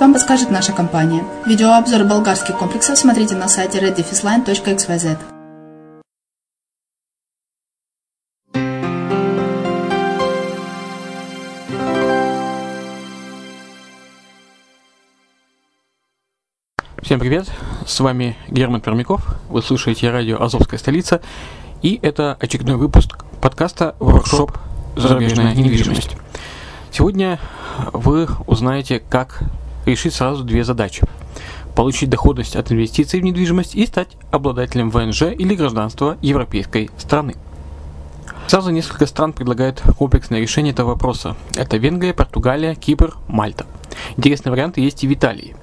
вам подскажет наша компания. Видеообзор болгарских комплексов смотрите на сайте reddefisline.xyz. Всем привет, с вами Герман Пермяков, вы слушаете радио «Азовская столица», и это очередной выпуск подкаста «Воркшоп. Зарубежная недвижимость». Сегодня вы узнаете, как решить сразу две задачи. Получить доходность от инвестиций в недвижимость и стать обладателем ВНЖ или гражданства европейской страны. Сразу несколько стран предлагают комплексное решение этого вопроса. Это Венгрия, Португалия, Кипр, Мальта. Интересные варианты есть и в Италии.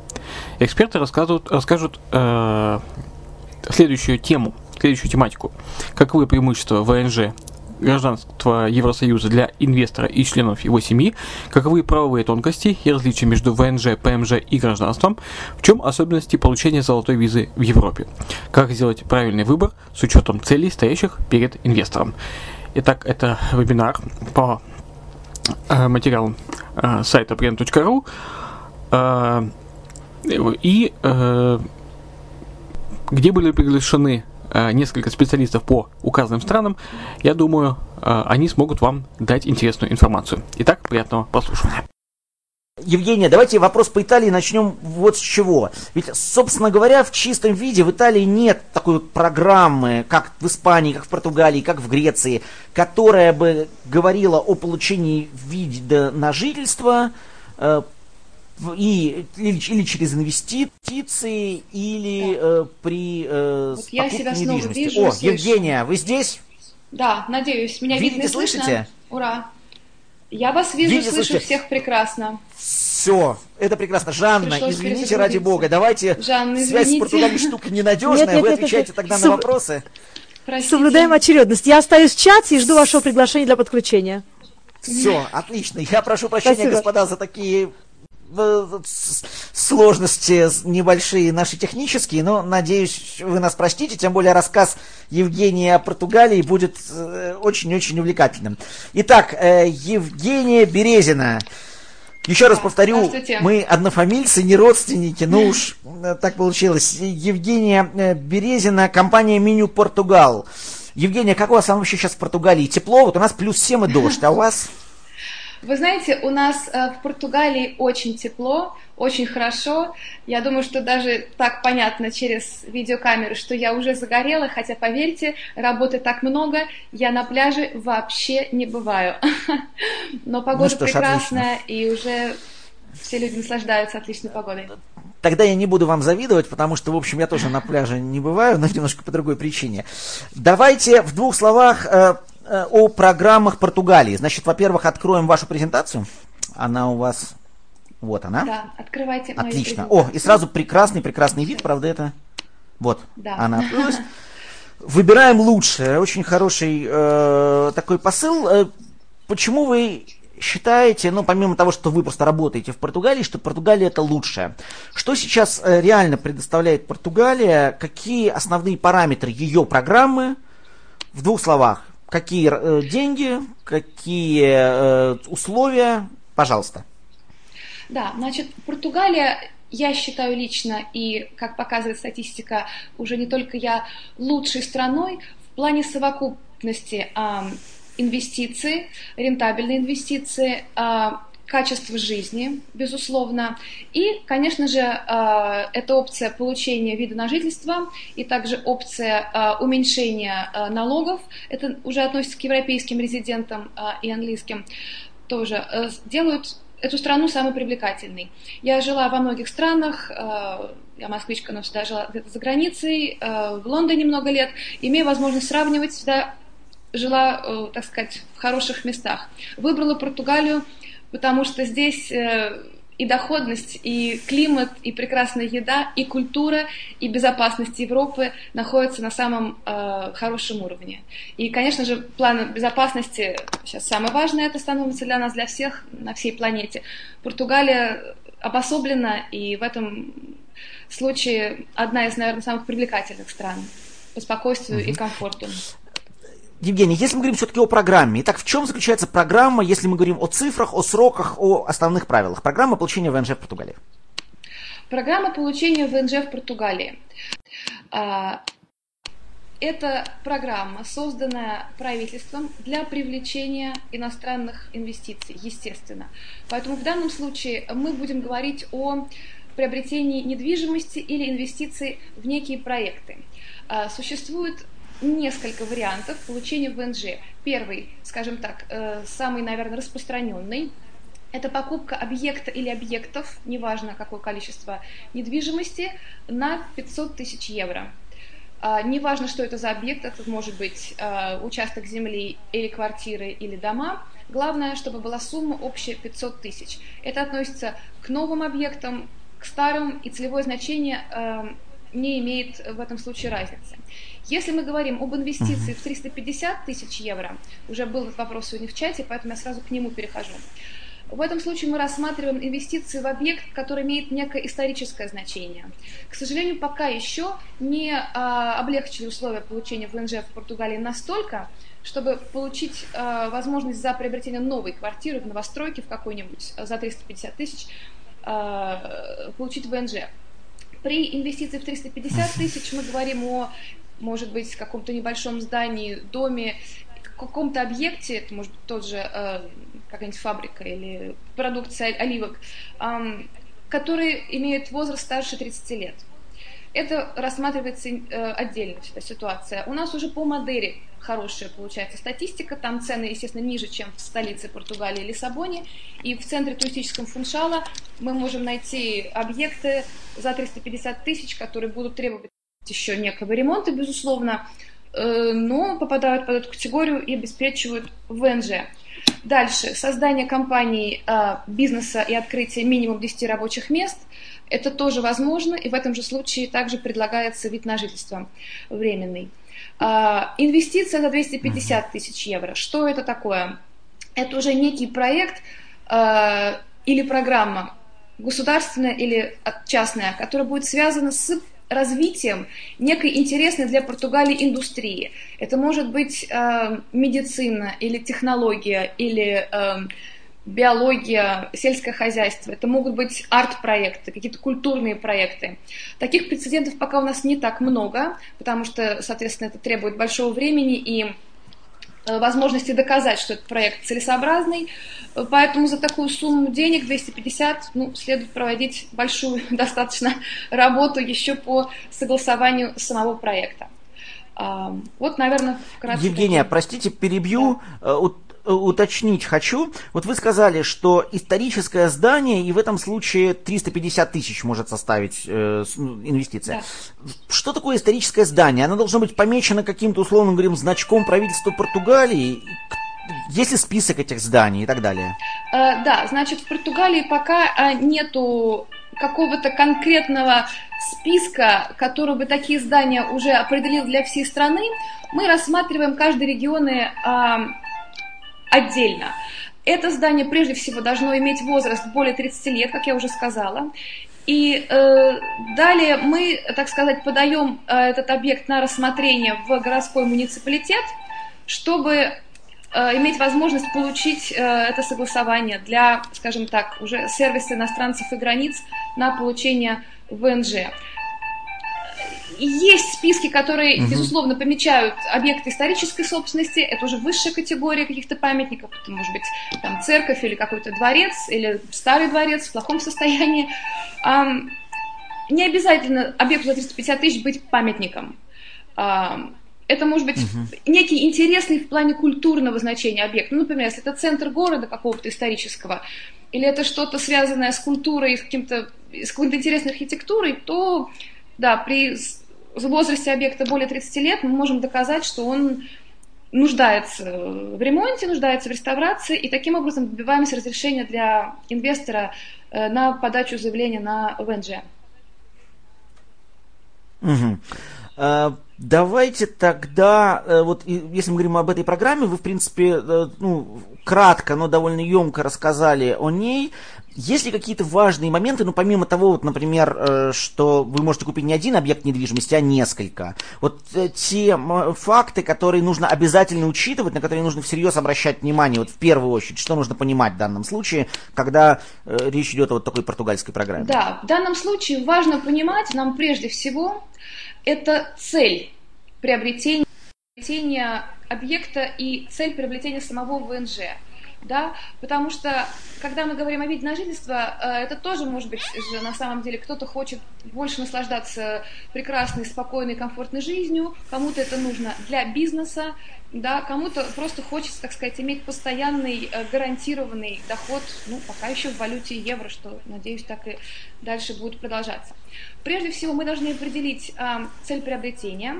Эксперты рассказывают, расскажут э, следующую тему, следующую тематику. Каковы преимущества ВНЖ гражданства Евросоюза для инвестора и членов его семьи, каковы правовые тонкости и различия между ВНЖ, ПМЖ и гражданством, в чем особенности получения золотой визы в Европе, как сделать правильный выбор с учетом целей, стоящих перед инвестором. Итак, это вебинар по э, материалам э, сайта prem.ru э, и где были приглашены несколько специалистов по указанным странам, я думаю, э, они смогут вам дать интересную информацию. Итак, приятного прослушивания. Евгения, давайте вопрос по Италии начнем вот с чего. Ведь, собственно говоря, в чистом виде в Италии нет такой программы, как в Испании, как в Португалии, как в Греции, которая бы говорила о получении вида на жительство э, и, или, или через инвестиции, или э, при э, вот я себя снова вижу О, Евгения, вы здесь? Да, надеюсь. Меня Видите, видно и слышите? слышно? Ура. Я вас вижу, Видите, слышу слышите? всех прекрасно. Все, это прекрасно. Жанна, Пришлось извините ради бога, давайте Жанна, связь с. Португалией штука ненадежная, Нет, нет, вы нет, отвечаете нет. тогда Соб- на вопросы. Простите. Соблюдаем очередность. Я остаюсь в чате и жду вашего приглашения для подключения. Все, отлично. Я прошу прощения, Спасибо. господа, за такие сложности небольшие наши технические, но надеюсь, вы нас простите, тем более рассказ Евгении о Португалии будет э, очень-очень увлекательным. Итак, э, Евгения Березина. Еще раз повторю, мы однофамильцы, не родственники, ну уж э, так получилось. Евгения Березина, компания Меню Португал. Евгения, как у вас там вообще сейчас в Португалии? Тепло? Вот у нас плюс 7 и дождь, а у вас? Вы знаете, у нас э, в Португалии очень тепло, очень хорошо. Я думаю, что даже так понятно через видеокамеру, что я уже загорела, хотя, поверьте, работы так много, я на пляже вообще не бываю. Но погода Ну что ж, прекрасная, и уже все люди наслаждаются отличной погодой. Тогда я не буду вам завидовать, потому что, в общем, я тоже на пляже не бываю, но немножко по другой причине. Давайте в двух словах э, о программах Португалии. Значит, во-первых, откроем вашу презентацию. Она у вас... Вот она. Да, открывайте Отлично. О, и сразу прекрасный, прекрасный вид, правда, это... Вот, Да. она открылась. Выбираем лучшее. Очень хороший э, такой посыл. Э, почему вы считаете, ну, помимо того, что вы просто работаете в Португалии, что Португалия это лучшее? Что сейчас э, реально предоставляет Португалия? Какие основные параметры ее программы? В двух словах. Какие э, деньги, какие э, условия? Пожалуйста. Да, значит, Португалия, я считаю лично, и, как показывает статистика, уже не только я, лучшей страной в плане совокупности инвестиций, рентабельные инвестиции, а, качество жизни, безусловно, и, конечно же, а, это опция получения вида на жительство и также опция а, уменьшения а, налогов, это уже относится к европейским резидентам и английским, тоже э, делают эту страну самой привлекательной. Я жила во многих странах, э, я москвичка, но всегда жила где-то за границей, э, в Лондоне много лет, имея возможность сравнивать, всегда жила, э, так сказать, в хороших местах. Выбрала Португалию, потому что здесь э, и доходность, и климат, и прекрасная еда, и культура, и безопасность Европы находятся на самом э, хорошем уровне. И, конечно же, план безопасности сейчас самое важное, это становится для нас, для всех на всей планете. Португалия обособлена, и в этом случае одна из, наверное, самых привлекательных стран по спокойствию и комфорту. Евгений, если мы говорим все-таки о программе, итак, в чем заключается программа, если мы говорим о цифрах, о сроках, о основных правилах? Программа получения ВНЖ в Португалии. Программа получения ВНЖ в Португалии. А, Это программа, созданная правительством для привлечения иностранных инвестиций, естественно. Поэтому в данном случае мы будем говорить о приобретении недвижимости или инвестиций в некие проекты. А, Существует несколько вариантов получения ВНЖ. Первый, скажем так, э, самый, наверное, распространенный – это покупка объекта или объектов, неважно какое количество недвижимости, на 500 тысяч евро. А, неважно, что это за объект, это может быть а, участок земли или квартиры или дома. Главное, чтобы была сумма общая 500 тысяч. Это относится к новым объектам, к старым, и целевое значение а, не имеет в этом случае разницы. Если мы говорим об инвестиции в 350 тысяч евро, уже был этот вопрос сегодня в чате, поэтому я сразу к нему перехожу. В этом случае мы рассматриваем инвестиции в объект, который имеет некое историческое значение. К сожалению, пока еще не а, облегчили условия получения ВНЖ в Португалии настолько, чтобы получить а, возможность за приобретение новой квартиры в новостройке в какой-нибудь за 350 тысяч а, получить ВНЖ. При инвестиции в 350 тысяч мы говорим о, может быть, каком-то небольшом здании, доме, каком-то объекте, это может быть тот же э, какая-нибудь фабрика или продукция оливок, э, которые имеют возраст старше 30 лет. Это рассматривается э, отдельно, эта ситуация. У нас уже по модели хорошая получается статистика, там цены, естественно, ниже, чем в столице Португалии, Лиссабоне, и в центре туристическом Фуншала мы можем найти объекты за 350 тысяч, которые будут требовать еще некого ремонта, безусловно, Э, но попадают под эту категорию и обеспечивают ВНЖ. Дальше. Создание компании э, бизнеса и открытие минимум 10 рабочих мест. Это тоже возможно, и в этом же случае также предлагается вид на жительство временный. Э, инвестиция за 250 тысяч евро. Что это такое? Это уже некий проект или программа, государственная или частная, которая будет связана с развитием некой интересной для Португалии индустрии. Это может быть э, медицина или технология или э, биология, сельское хозяйство. Это могут быть арт-проекты, какие-то культурные проекты. Таких прецедентов пока у нас не так много, потому что, соответственно, это требует большого времени и Э, возможности доказать, что этот проект целесообразный. Поэтому за такую сумму денег, 250, ну, следует проводить большую достаточно работу еще по согласованию самого проекта. А, вот, наверное, вкратце. Евгения, такие... простите, перебью. Да. Э, уточнить хочу. Вот вы сказали, что историческое здание, и в этом случае 350 тысяч может составить э, ну, инвестиция. Да. Что такое историческое здание? Оно должно быть помечено каким-то, условно говорим, значком правительства Португалии? Есть ли список этих зданий и так далее? Э, да, значит, в Португалии пока э, нету какого-то конкретного списка, который бы такие здания уже определил для всей страны. Мы рассматриваем каждый регион э, отдельно. Это здание прежде всего должно иметь возраст более 30 лет, как я уже сказала. И э, далее мы, так сказать, подаем э, этот объект на рассмотрение в городской муниципалитет, чтобы э, иметь возможность получить э, это согласование для, скажем так, уже сервиса иностранцев и границ на получение ВНЖ. Есть списки, которые, угу. безусловно, помечают объекты исторической собственности. Это уже высшая категория каких-то памятников. Это может быть там, церковь или какой-то дворец, или старый дворец в плохом состоянии. Не обязательно объекту за 350 тысяч быть памятником. Это может быть угу. некий интересный в плане культурного значения объект. Ну, например, если это центр города какого-то исторического, или это что-то связанное с культурой, с, каким-то, с какой-то интересной архитектурой, то да, при в возрасте объекта более 30 лет мы можем доказать, что он нуждается в ремонте, нуждается в реставрации, и таким образом добиваемся разрешения для инвестора э, на подачу заявления на ВНЖ. Угу. Давайте тогда, э, вот если мы говорим об этой программе, вы, в принципе, э, ну, кратко, но довольно емко рассказали о ней. Есть ли какие-то важные моменты, ну, помимо того, вот, например, э, что вы можете купить не один объект недвижимости, а несколько. Вот э, те факты, которые нужно обязательно учитывать, на которые нужно всерьез обращать внимание, вот в первую очередь, что нужно понимать в данном случае, когда э, речь идет о вот такой португальской программе? Да, в данном случае важно понимать нам прежде всего, это цель приобретения, приобретения объекта и цель приобретения самого ВНЖ. Да, потому что, когда мы говорим о виде на жительство, э, это тоже может быть же на самом деле, кто-то хочет больше наслаждаться прекрасной, спокойной, комфортной жизнью, кому-то это нужно для бизнеса, да, кому-то просто хочется, так сказать, иметь постоянный э, гарантированный доход, ну, пока еще в валюте евро, что, надеюсь, так и дальше будет продолжаться. Прежде всего, мы должны определить э, цель приобретения.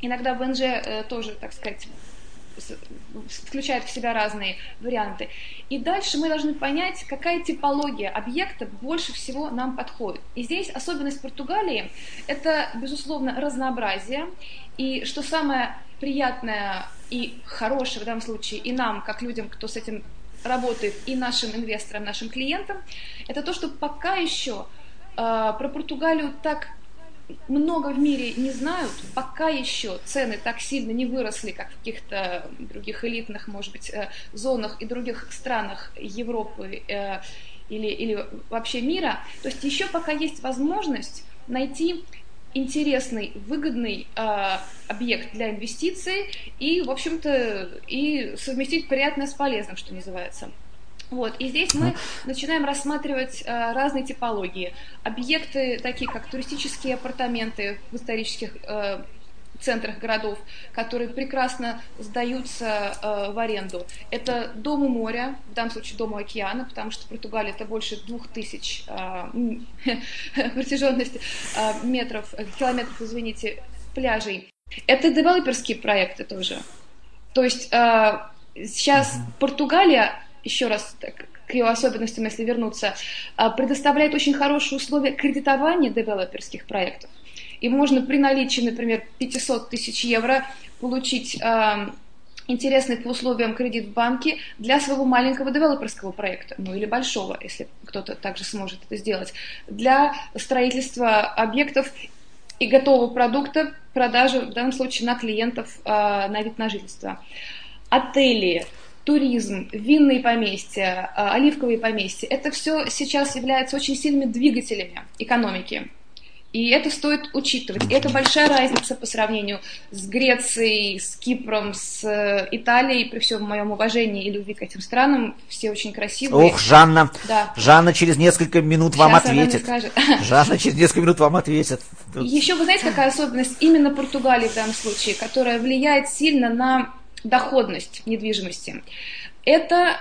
Иногда в НЖ э, тоже, так сказать, включает в себя разные варианты. И дальше мы должны понять, какая типология объекта больше всего нам подходит. И здесь особенность Португалии – это, безусловно, разнообразие. И что самое приятное и хорошее в данном случае и нам, как людям, кто с этим работает, и нашим инвесторам, нашим клиентам, это то, что пока еще э, про Португалию так много в мире не знают, пока еще цены так сильно не выросли, как в каких-то других элитных, может быть, э, зонах и других странах Европы э, или, или вообще мира. То есть еще пока есть возможность найти интересный, выгодный э, объект для инвестиций и, в общем-то, и совместить приятное с полезным, что называется. Вот, и здесь мы начинаем рассматривать э, разные типологии. Объекты, такие как туристические апартаменты в исторических э, центрах городов, которые прекрасно сдаются э, в аренду. Это дом у моря, в данном случае дом у океана, потому что Португалия это больше двух тысяч э, протяженности э, метров, э, километров, извините, пляжей. Это девелоперские проекты тоже. То есть э, сейчас Португалия еще раз к ее особенностям, если вернуться, а, предоставляет очень хорошие условия кредитования девелоперских проектов. И можно при наличии, например, 500 тысяч евро получить э, интересный по условиям кредит в банке для своего маленького девелоперского проекта, ну или большого, если кто-то также сможет это сделать, для строительства объектов и готового продукта, продажи, в данном случае, на клиентов э, на вид на жительство. Отели, туризм, винные поместья, а, оливковые поместья, это все сейчас является очень сильными двигателями экономики. И это стоит учитывать. И это большая разница по сравнению с Грецией, с Кипром, с э, Италией, при всем моем уважении и любви к этим странам. Все очень красивые. Ох, Жанна, да. Жанна через несколько минут Сейчас вам ответит. Жанна через несколько минут вам ответит. Еще вы знаете, какая особенность именно Португалии в данном случае, которая влияет сильно на доходность недвижимости. Это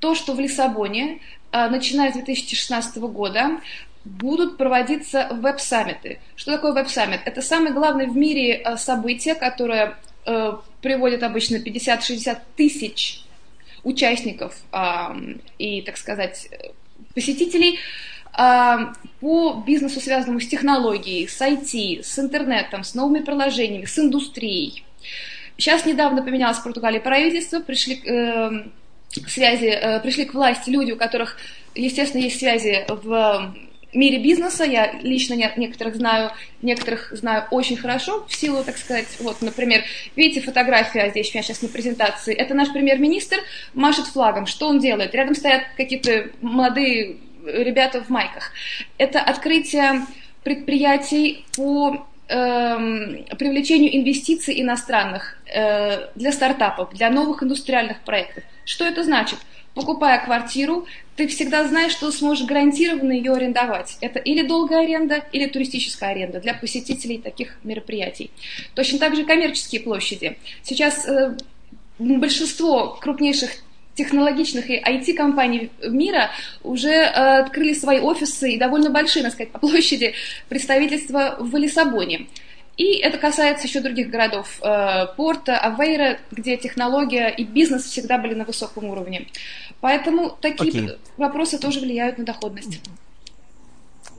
то, что в Лиссабоне, а, начиная с 2016 года, будут проводиться веб-саммиты. Что такое веб-саммит? Это самое главное в мире а, событие, которое э, приводит обычно 50-60 тысяч участников и, так сказать, посетителей по бизнесу, связанному с технологией, с IT, с интернетом, с новыми приложениями, с индустрией. Сейчас недавно поменялось в Португалии правительство, пришли э, связи, э, пришли к власти люди, у которых, естественно, есть связи в мире бизнеса. Я лично некоторых знаю, некоторых знаю очень хорошо в силу, так сказать, вот, например, видите фотография здесь у меня сейчас на презентации. Это наш премьер-министр машет флагом. Что он делает? Рядом стоят какие-то молодые ребята в майках. Это открытие предприятий по привлечению инвестиций иностранных э, для стартапов, для новых индустриальных проектов. Что это значит? Покупая квартиру, ты всегда знаешь, что сможешь гарантированно ее арендовать. Это или долгая аренда, или туристическая аренда для посетителей таких мероприятий. Точно так же коммерческие площади. Сейчас э, большинство крупнейших технологичных и IT-компаний мира уже э, открыли свои офисы и довольно большие, надо сказать, по площади представительства в Лиссабоне. И это касается еще других городов э, Порта, Авейра, где технология и бизнес всегда были на высоком уровне. Поэтому такие okay. вопросы тоже влияют на доходность.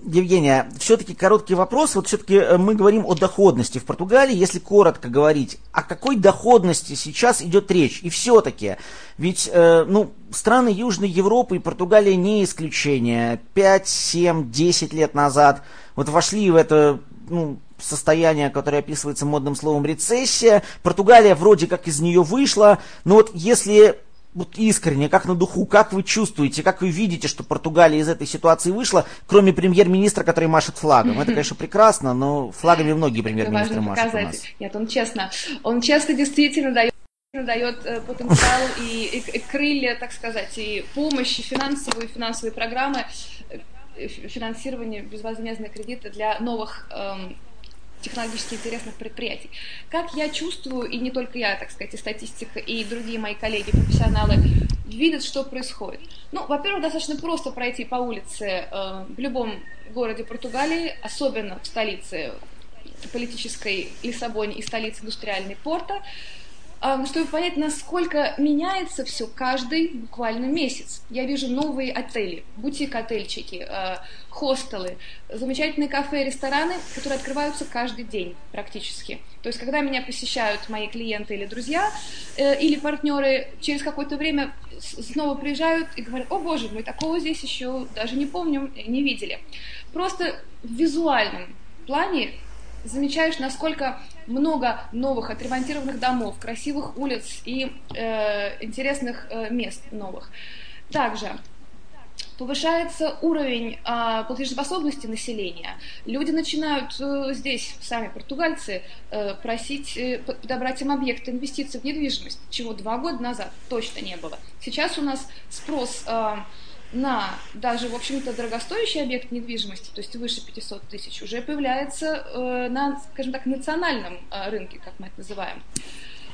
Евгения, все-таки короткий вопрос. Вот все-таки э, мы говорим о доходности в Португалии. Если коротко говорить, о какой доходности сейчас идет речь? И все-таки, ведь э, ну, страны Южной Европы и Португалия не исключение. 5, 7, 10 лет назад вот вошли в это ну, состояние, которое описывается модным словом рецессия. Португалия вроде как из нее вышла. Но вот если вот искренне, как на духу, как вы чувствуете, как вы видите, что Португалия из этой ситуации вышла, кроме премьер-министра, который машет флагом? Это, конечно, прекрасно, но флагами многие премьер-министры машут показать. у нас. Нет, он честно, он честно действительно дает дает э, потенциал и, и, и крылья, так сказать, и помощь, и финансовые, финансовые программы, э, финансирование, безвозмездные кредиты для новых эм, технологически интересных предприятий. Как я чувствую, и не только я, так сказать, и статистика, и другие мои коллеги, профессионалы, видят, что происходит. Ну, во-первых, достаточно просто пройти по улице э, в любом городе Португалии, особенно в столице политической Лиссабоне и столице индустриальной порта, чтобы понять, насколько меняется все каждый буквально месяц. Я вижу новые отели, бутик-отельчики, э, хостелы, замечательные кафе, рестораны, которые открываются каждый день практически. То есть, когда меня посещают мои клиенты или друзья, э, или партнеры, через какое-то время снова приезжают и говорят, о боже мой, такого здесь еще даже не помним, не видели. Просто в визуальном плане замечаешь, насколько много новых отремонтированных домов, красивых улиц и э, интересных э, мест новых. Также повышается уровень э, платежеспособности населения. Люди начинают э, здесь, сами португальцы, э, просить э, подобрать им объекты инвестиций в недвижимость, чего два года назад точно не было. Сейчас у нас спрос э, на даже, в общем-то, дорогостоящий объект недвижимости, то есть выше 500 тысяч, уже появляется э, на, скажем так, национальном э, рынке, как мы это называем.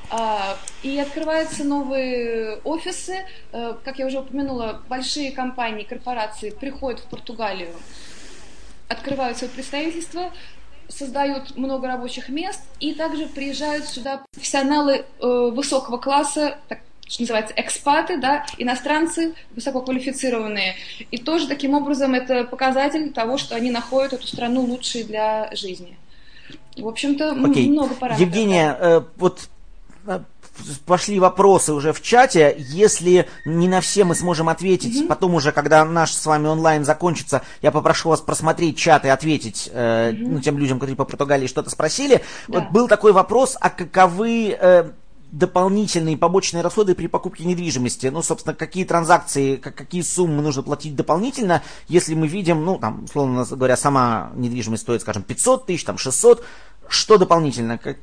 А, и открываются новые офисы. Э, как я уже упомянула, большие компании, корпорации приходят в Португалию, открывают свои представительства, создают много рабочих мест, и также приезжают сюда профессионалы э, высокого класса, так что называется, экспаты, да, иностранцы высококвалифицированные. И тоже таким образом это показатель того, что они находят эту страну лучшей для жизни. В общем-то, okay. много параметров. Евгения, э, вот э, пошли вопросы уже в чате. Если не на все мы сможем ответить, mm-hmm. потом уже, когда наш с вами онлайн закончится, я попрошу вас просмотреть чат и ответить э, mm-hmm. ну, тем людям, которые по Португалии что-то спросили. Да. Вот был такой вопрос, а каковы э, дополнительные побочные расходы при покупке недвижимости. Ну, собственно, какие транзакции, какие суммы нужно платить дополнительно, если мы видим, ну, там, условно говоря, сама недвижимость стоит, скажем, 500 тысяч, там, 600, что дополнительно? Как,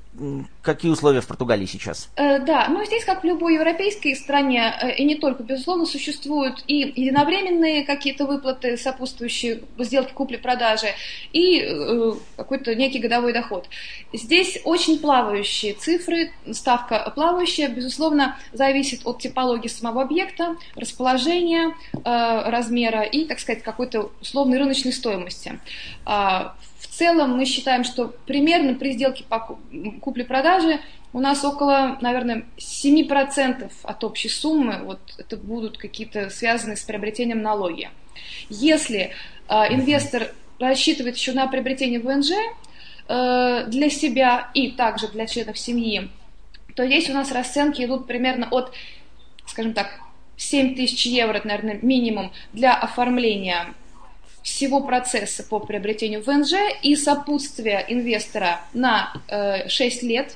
какие условия в Португалии сейчас? Э, да, ну здесь, как в любой европейской стране, э, и не только, безусловно, существуют и единовременные какие-то выплаты, сопутствующие сделке купли-продажи, и э, какой-то некий годовой доход. Здесь очень плавающие цифры, ставка плавающая, безусловно, зависит от типологии самого объекта, расположения, размера и, так сказать, какой-то условной рыночной стоимости. В целом мы считаем, что примерно при сделке по купле-продаже у нас около, наверное, 7% от общей суммы вот это будут какие-то связанные с приобретением налоги. Если э, инвестор рассчитывает еще на приобретение ВНЖ э, для себя и также для членов семьи, то здесь у нас расценки идут примерно от, скажем так, 7 тысяч евро, наверное, минимум для оформления всего процесса по приобретению ВНЖ и сопутствие инвестора на э, 6 лет.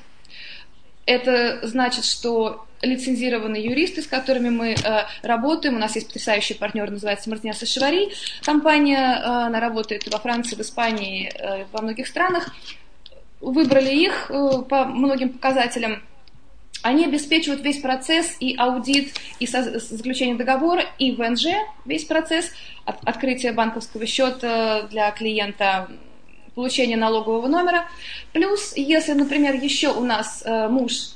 Это значит, что лицензированные юристы, с которыми мы э, работаем, у нас есть потрясающий партнер, называется Мартиня Сашевари, компания, э, она работает во Франции, в Испании, э, во многих странах, выбрали их э, по многим показателям, они обеспечивают весь процесс и аудит, и заключение договора, и ВНЖ, весь процесс, от, открытия банковского счета для клиента, получение налогового номера. Плюс, если, например, еще у нас э, муж,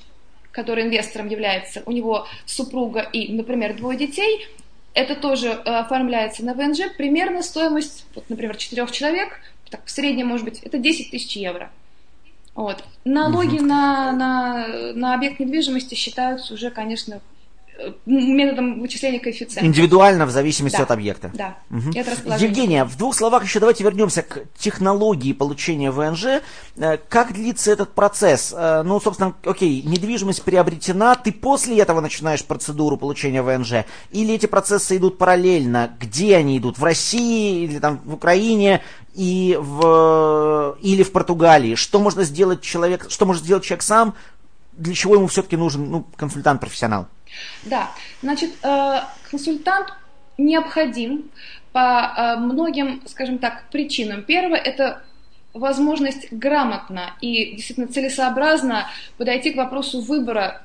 который инвестором является, у него супруга и, например, двое детей, это тоже э, оформляется на ВНЖ. Примерно стоимость, вот, например, четырех человек, так, в среднем, может быть, это 10 тысяч евро. Вот. Налоги угу. на, на, на объект недвижимости считаются уже, конечно, методом вычисления коэффициента. Индивидуально, в зависимости да. от объекта. Да. Угу. Евгения, в двух словах еще давайте вернемся к технологии получения ВНЖ. Э, как длится этот процесс? Э, ну, собственно, окей, недвижимость приобретена, ты после этого начинаешь процедуру получения ВНЖ? Или эти процессы идут параллельно? Где они идут? В России или там в Украине? И в, или в Португалии. Что можно сделать человек, что может сделать человек сам, для чего ему все-таки нужен ну, консультант-профессионал? Да, значит, э, консультант необходим по э, многим, скажем так, причинам. Первое – это возможность грамотно и действительно целесообразно подойти к вопросу выбора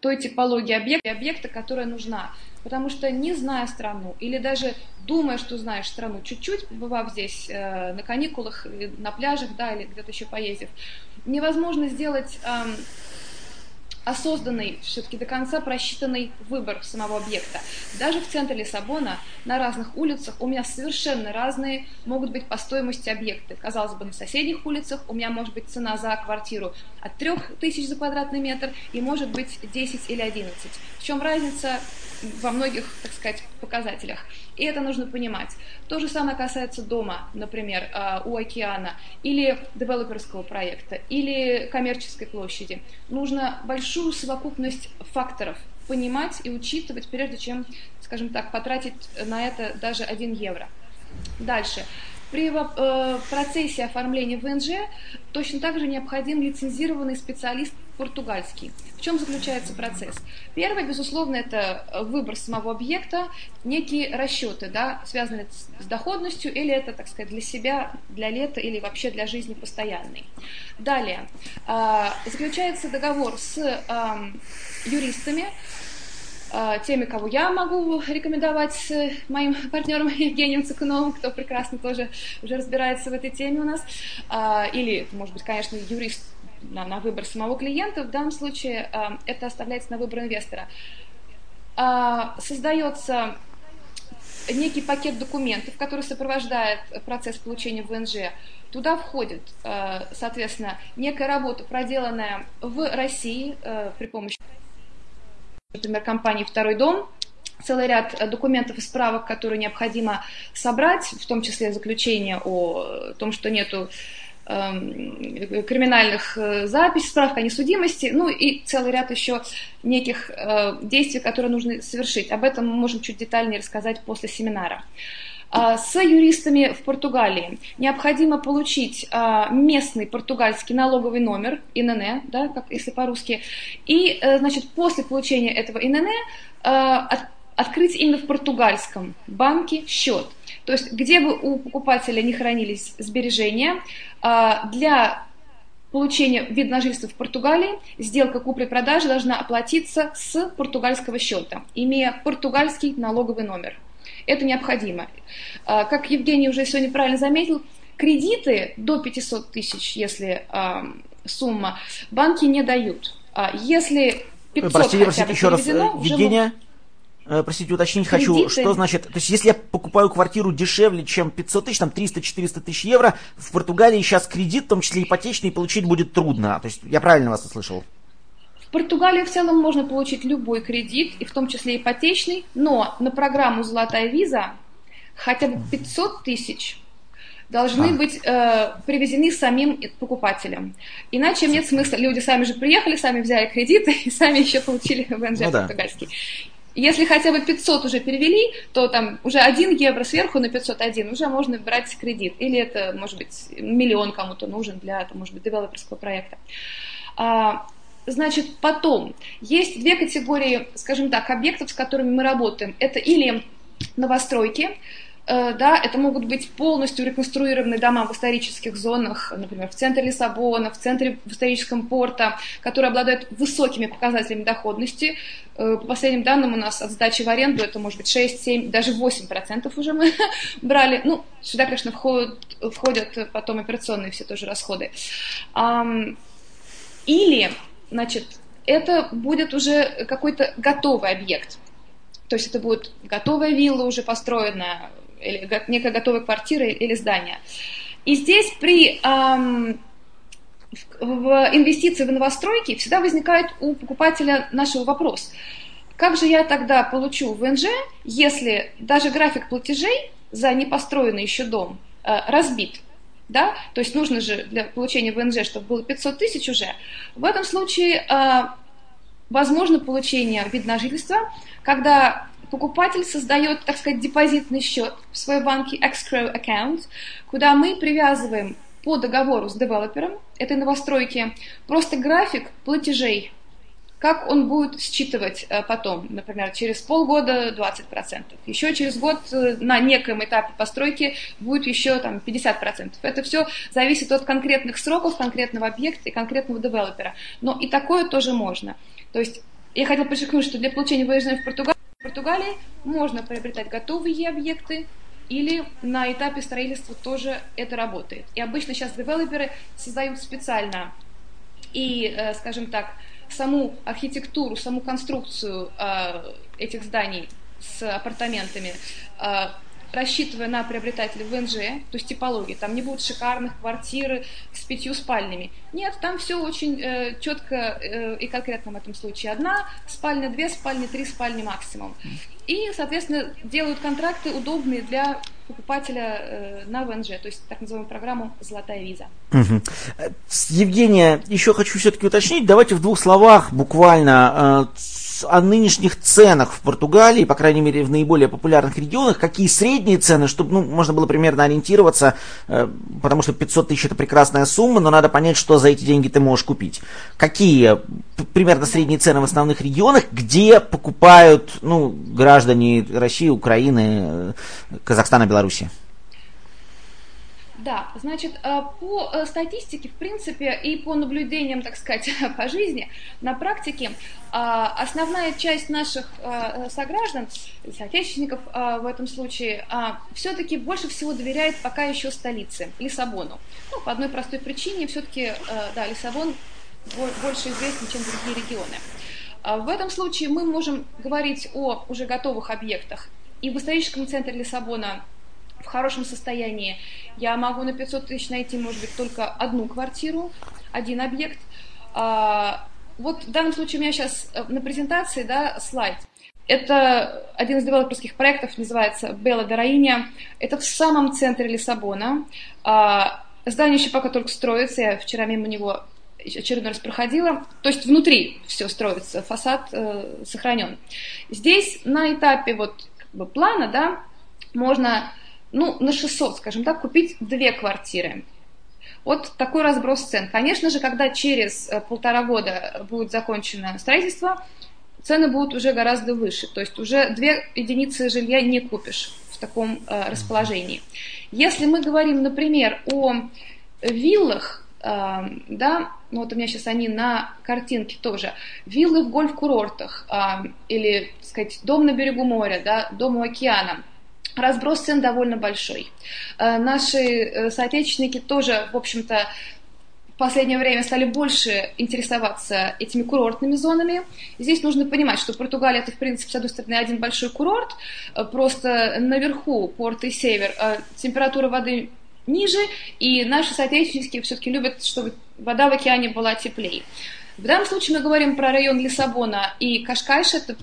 той типологии объекта, объекта, которая нужна. Потому что не зная страну, или даже думая, что знаешь страну чуть-чуть, побывав здесь э, на каникулах, на пляжах, да, или где-то еще поездив, невозможно сделать э, осознанный, все-таки до конца просчитанный выбор самого объекта. Даже в центре Лиссабона, на разных улицах, у меня совершенно разные могут быть по стоимости объекты. Казалось бы, на соседних улицах у меня может быть цена за квартиру от 3000 за квадратный метр и может быть 10 или 11. В чем разница во многих, так сказать, показателях. И это нужно понимать. То же самое касается дома, например, а, у океана, или девелоперского проекта, или коммерческой площади. Нужно большую совокупность факторов понимать и учитывать, прежде чем, скажем так, потратить на это даже 1 евро. Дальше. При э, процессе оформления ВНЖ точно так же необходим лицензированный специалист португальский. В чем заключается процесс? Первое, безусловно, это выбор самого объекта, некие расчеты, да, связанные с доходностью, или это, так сказать, для себя, для лета, или вообще для жизни постоянной. Далее, э, заключается договор с э, юристами, Э, теми, кого я могу рекомендовать моим партнерам Евгением Цикуновым, кто прекрасно тоже уже разбирается в этой теме у нас, э, или, может быть, конечно, юрист на, на выбор самого клиента, в данном случае э, это оставляется на выбор инвестора. Создается некий пакет документов, который сопровождает процесс получения ВНЖ. Туда входит, соответственно, некая работа, проделанная в России при помощи например, компании «Второй дом», целый ряд документов и справок, которые необходимо собрать, в том числе заключение о том, что нету эм, криминальных э, записей, справок о несудимости, ну и целый ряд еще неких э, действий, которые нужно совершить. Об этом мы можем чуть детальнее рассказать после семинара. А, с юристами в Португалии необходимо получить а, местный португальский налоговый номер, ИНН, да, как если по-русски, и, э, значит, после получения этого ИНН а, открыть именно в португальском банке счет. То есть, где бы у покупателя не хранились сбережения, для получения вида на жительство в Португалии сделка купли-продажи должна оплатиться с португальского счета, имея португальский налоговый номер. Это необходимо. А, как Евгений уже сегодня правильно заметил, кредиты до 500 тысяч, если сумма, банки не дают. А если 500 простите, простите, еще раз, э, Евгения, э, простите, уточнить кредиты... хочу, что значит, то есть если я покупаю квартиру дешевле, чем 500 тысяч, там 300-400 тысяч евро, в Португалии сейчас кредит, в том числе ипотечный, получить будет трудно. То есть я правильно вас услышал? Португалии в целом можно получить любой кредит, и в том числе ипотечный, но на программу «Золотая виза» хотя бы 500 тысяч должны а. быть э, привезены самим покупателем. Иначе нет смысла. Люди сами же приехали, сами взяли кредиты и сами еще получили ВНЖ ну, португальский. Да. Если хотя бы 500 уже перевели, то там уже 1 евро сверху на 501 уже можно брать кредит. Или это, может быть, миллион кому-то нужен для, там, может быть, девелоперского проекта. Значит, потом есть две категории, скажем так, объектов, с которыми мы работаем. Это или новостройки, э, да, это могут быть полностью реконструированные дома в исторических зонах, например, в центре Лиссабона, в центре в историческом порта, которые обладают высокими показателями доходности. Э, по последним данным у нас от сдачи в аренду это может быть 6, 7, даже 8 процентов уже мы брали. Ну, сюда, конечно, входят, входят потом операционные все тоже расходы. Или значит, это будет уже какой-то готовый объект. То есть это будет готовая вилла уже построенная, или некая готовая квартира или здание. И здесь при эм, в инвестиции в новостройки всегда возникает у покупателя нашего вопрос. Как же я тогда получу ВНЖ, если даже график платежей за непостроенный еще дом э, разбит? Да, то есть нужно же для получения ВНЖ, чтобы было 500 тысяч уже, в этом случае э, возможно получение вид на жительство, когда покупатель создает, так сказать, депозитный счет в своей банке, escrow account, куда мы привязываем по договору с девелопером этой новостройки просто график платежей как он будет считывать э, потом, например, через полгода 20%, еще через год э, на неком этапе постройки будет еще там 50%. Это все зависит от конкретных сроков, конкретного объекта и конкретного девелопера. Но и такое тоже можно. То есть я хотела подчеркнуть, что для получения выезжания в Португалию, в Португалии можно приобретать готовые объекты, или на этапе строительства тоже это работает. И обычно сейчас девелоперы создают специально и, э, скажем так, саму архитектуру, саму конструкцию э, этих зданий с апартаментами э, рассчитывая на приобретателя ВНЖ, то есть типологии, там не будет шикарных квартир с пятью спальнями. Нет, там все очень э, четко э, и конкретно в этом случае. Одна спальня, две спальни, три спальни максимум. И, соответственно, делают контракты удобные для покупателя э, на ВНЖ, то есть так называемую программу «Золотая виза». Угу. Евгения, еще хочу все-таки уточнить, давайте в двух словах буквально э, о нынешних ценах в Португалии, по крайней мере в наиболее популярных регионах, какие средние цены, чтобы ну, можно было примерно ориентироваться, э, потому что 500 тысяч это прекрасная сумма, но надо понять, что за эти деньги ты можешь купить. Какие примерно средние цены в основных регионах, где покупают ну, граждане России, Украины, Казахстана, Беларуси? Да, значит, э, по э, статистике, в принципе, и по наблюдениям, так сказать, по жизни, на практике, э, основная часть наших сограждан, соотечественников в этом случае, все-таки больше всего доверяет пока еще столице, Лиссабону. Ну, по одной простой причине, все-таки, да, Лиссабон больше известен, чем другие регионы. В этом случае мы можем говорить о уже готовых объектах. И в историческом центре Лиссабона в хорошем состоянии. Я могу на 500 тысяч найти, может быть, только одну квартиру, один объект. А, вот в данном случае у меня сейчас э, на презентации да, слайд. Это один из девелоперских проектов, называется Белла Дораиня. Это в самом центре Лиссабона. А, здание еще пока только строится, я вчера мимо него очередной раз проходила. То есть внутри все строится, фасад э, сохранен. Здесь на этапе вот плана, да, можно ну, на 600, скажем так, купить две квартиры. Вот такой разброс цен. Конечно же, когда через э, полтора года будет закончено строительство, цены будут уже гораздо выше. То есть уже две единицы жилья не купишь в таком э, расположении. Если мы говорим, например, о виллах, э, да, вот у меня сейчас они на картинке тоже, виллы в гольф-курортах э, или, так сказать, дом на берегу моря, да, дом у океана – разброс цен довольно большой. Э, наши э, соотечественники тоже, в общем-то, в последнее время стали больше интересоваться этими курортными зонами. Здесь нужно понимать, что Португалия это, в принципе, с одной стороны, один большой курорт, э, просто наверху, порт и север, температура воды ниже, и наши соотечественники все-таки любят, чтобы вода в океане была теплее. В данном случае мы говорим про район Лиссабона и Кашкайш, это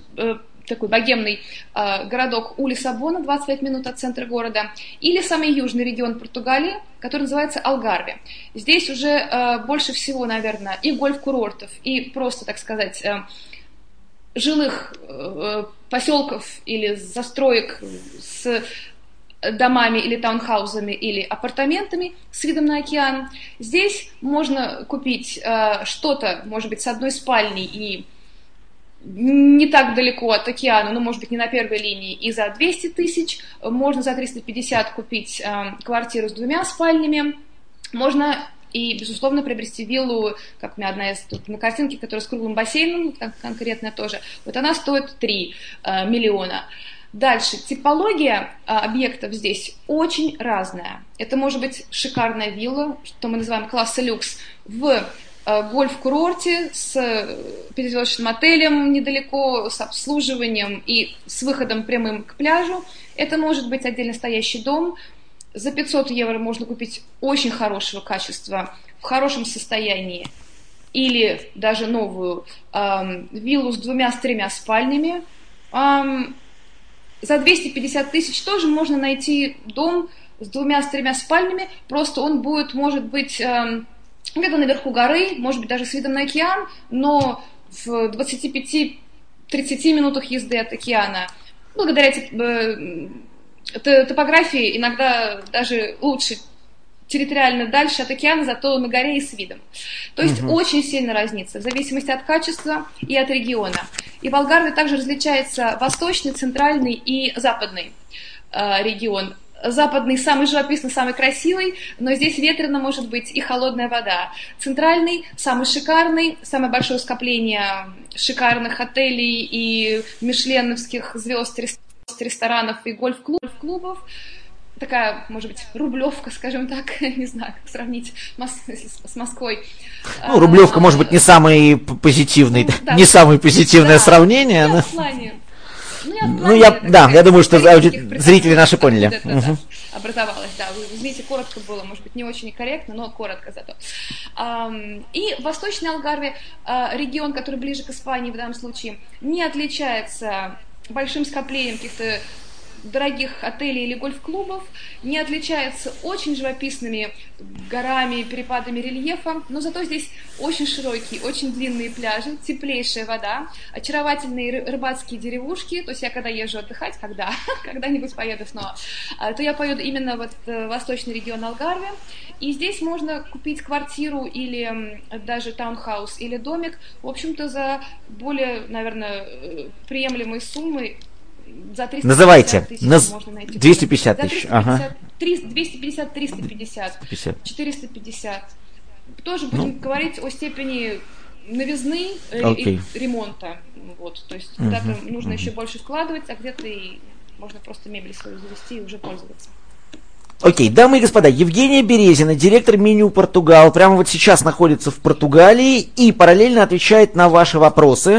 такой богемный э, городок у Лиссабона, 25 минут от центра города, или самый южный регион Португалии, который называется Алгарве. Здесь уже э, больше всего, наверное, и гольф-курортов, и просто, так сказать, э, жилых э, поселков или застроек с домами или таунхаузами или апартаментами с видом на океан. Здесь можно купить э, что-то, может быть, с одной спальней и не так далеко от океана, ну, может быть, не на первой линии, и за 200 тысяч, можно за 350 купить э, квартиру с двумя спальнями, можно и, безусловно, приобрести виллу, как у меня одна из тут на картинке, которая с круглым бассейном, конкретно тоже, вот она стоит 3 э, миллиона. Дальше, типология э, объектов здесь очень разная. Это может быть шикарная вилла, что мы называем класса люкс, в Э, гольф-курорте с пятизвездочным отелем недалеко, с обслуживанием и с выходом прямым к пляжу. Это может быть отдельно стоящий дом. За 500 евро можно купить очень хорошего качества, в хорошем состоянии, или даже новую эм, виллу с двумя, с спальнями. Эм, за 250 тысяч тоже можно найти дом с двумя, с спальнями, просто он будет, может быть, эм, где-то наверху горы, может быть, даже с видом на океан, но в 25-30 минутах езды от океана. Благодаря э, топографии иногда даже лучше территориально дальше от океана, зато на горе и с видом. То есть угу. очень сильно разница в зависимости от качества и от региона. И в Алгарве также различается восточный, центральный и западный э, регион. Западный самый живописный, самый красивый, но здесь ветрено может быть и холодная вода. Центральный самый шикарный, самое большое скопление шикарных отелей и мишленовских звезд, ресторанов и гольф-клубов такая, может быть, рублевка, скажем так, не знаю, как сравнить с Москвой. Ну, рублевка, может быть, не самый позитивный, ну, да. не самое позитивное да, сравнение. Но... В плане ну, я, ну, я да, я думаю, что зрители наши поняли. Это, угу. да, образовалось, да. Вы извините, коротко было, может быть, не очень корректно, но коротко зато. И Восточный Алгарве, а, регион, который ближе к Испании в данном случае, не отличается большим скоплением каких-то дорогих отелей или гольф-клубов, не отличается очень живописными горами, перепадами рельефа, но зато здесь очень широкие, очень длинные пляжи, теплейшая вода, очаровательные рыбацкие деревушки, то есть я когда езжу отдыхать, когда, когда-нибудь поеду снова, а, то я поеду именно в э, восточный регион Алгарве, и здесь можно купить квартиру или даже таунхаус или домик, в общем-то, за более, наверное, э, приемлемые суммы, за 350 Называйте. тысяч Наз... можно найти. 250 тысяч. 350, ага. 250, 350, 450. Тоже будем ну. говорить о степени новизны okay. и ремонта. Вот, то есть uh-huh. где-то нужно uh-huh. еще больше вкладывать, а где-то и можно просто мебель свою завести и уже пользоваться. Окей, дамы и господа, Евгения Березина, директор меню Португал, прямо вот сейчас находится в Португалии и параллельно отвечает на ваши вопросы.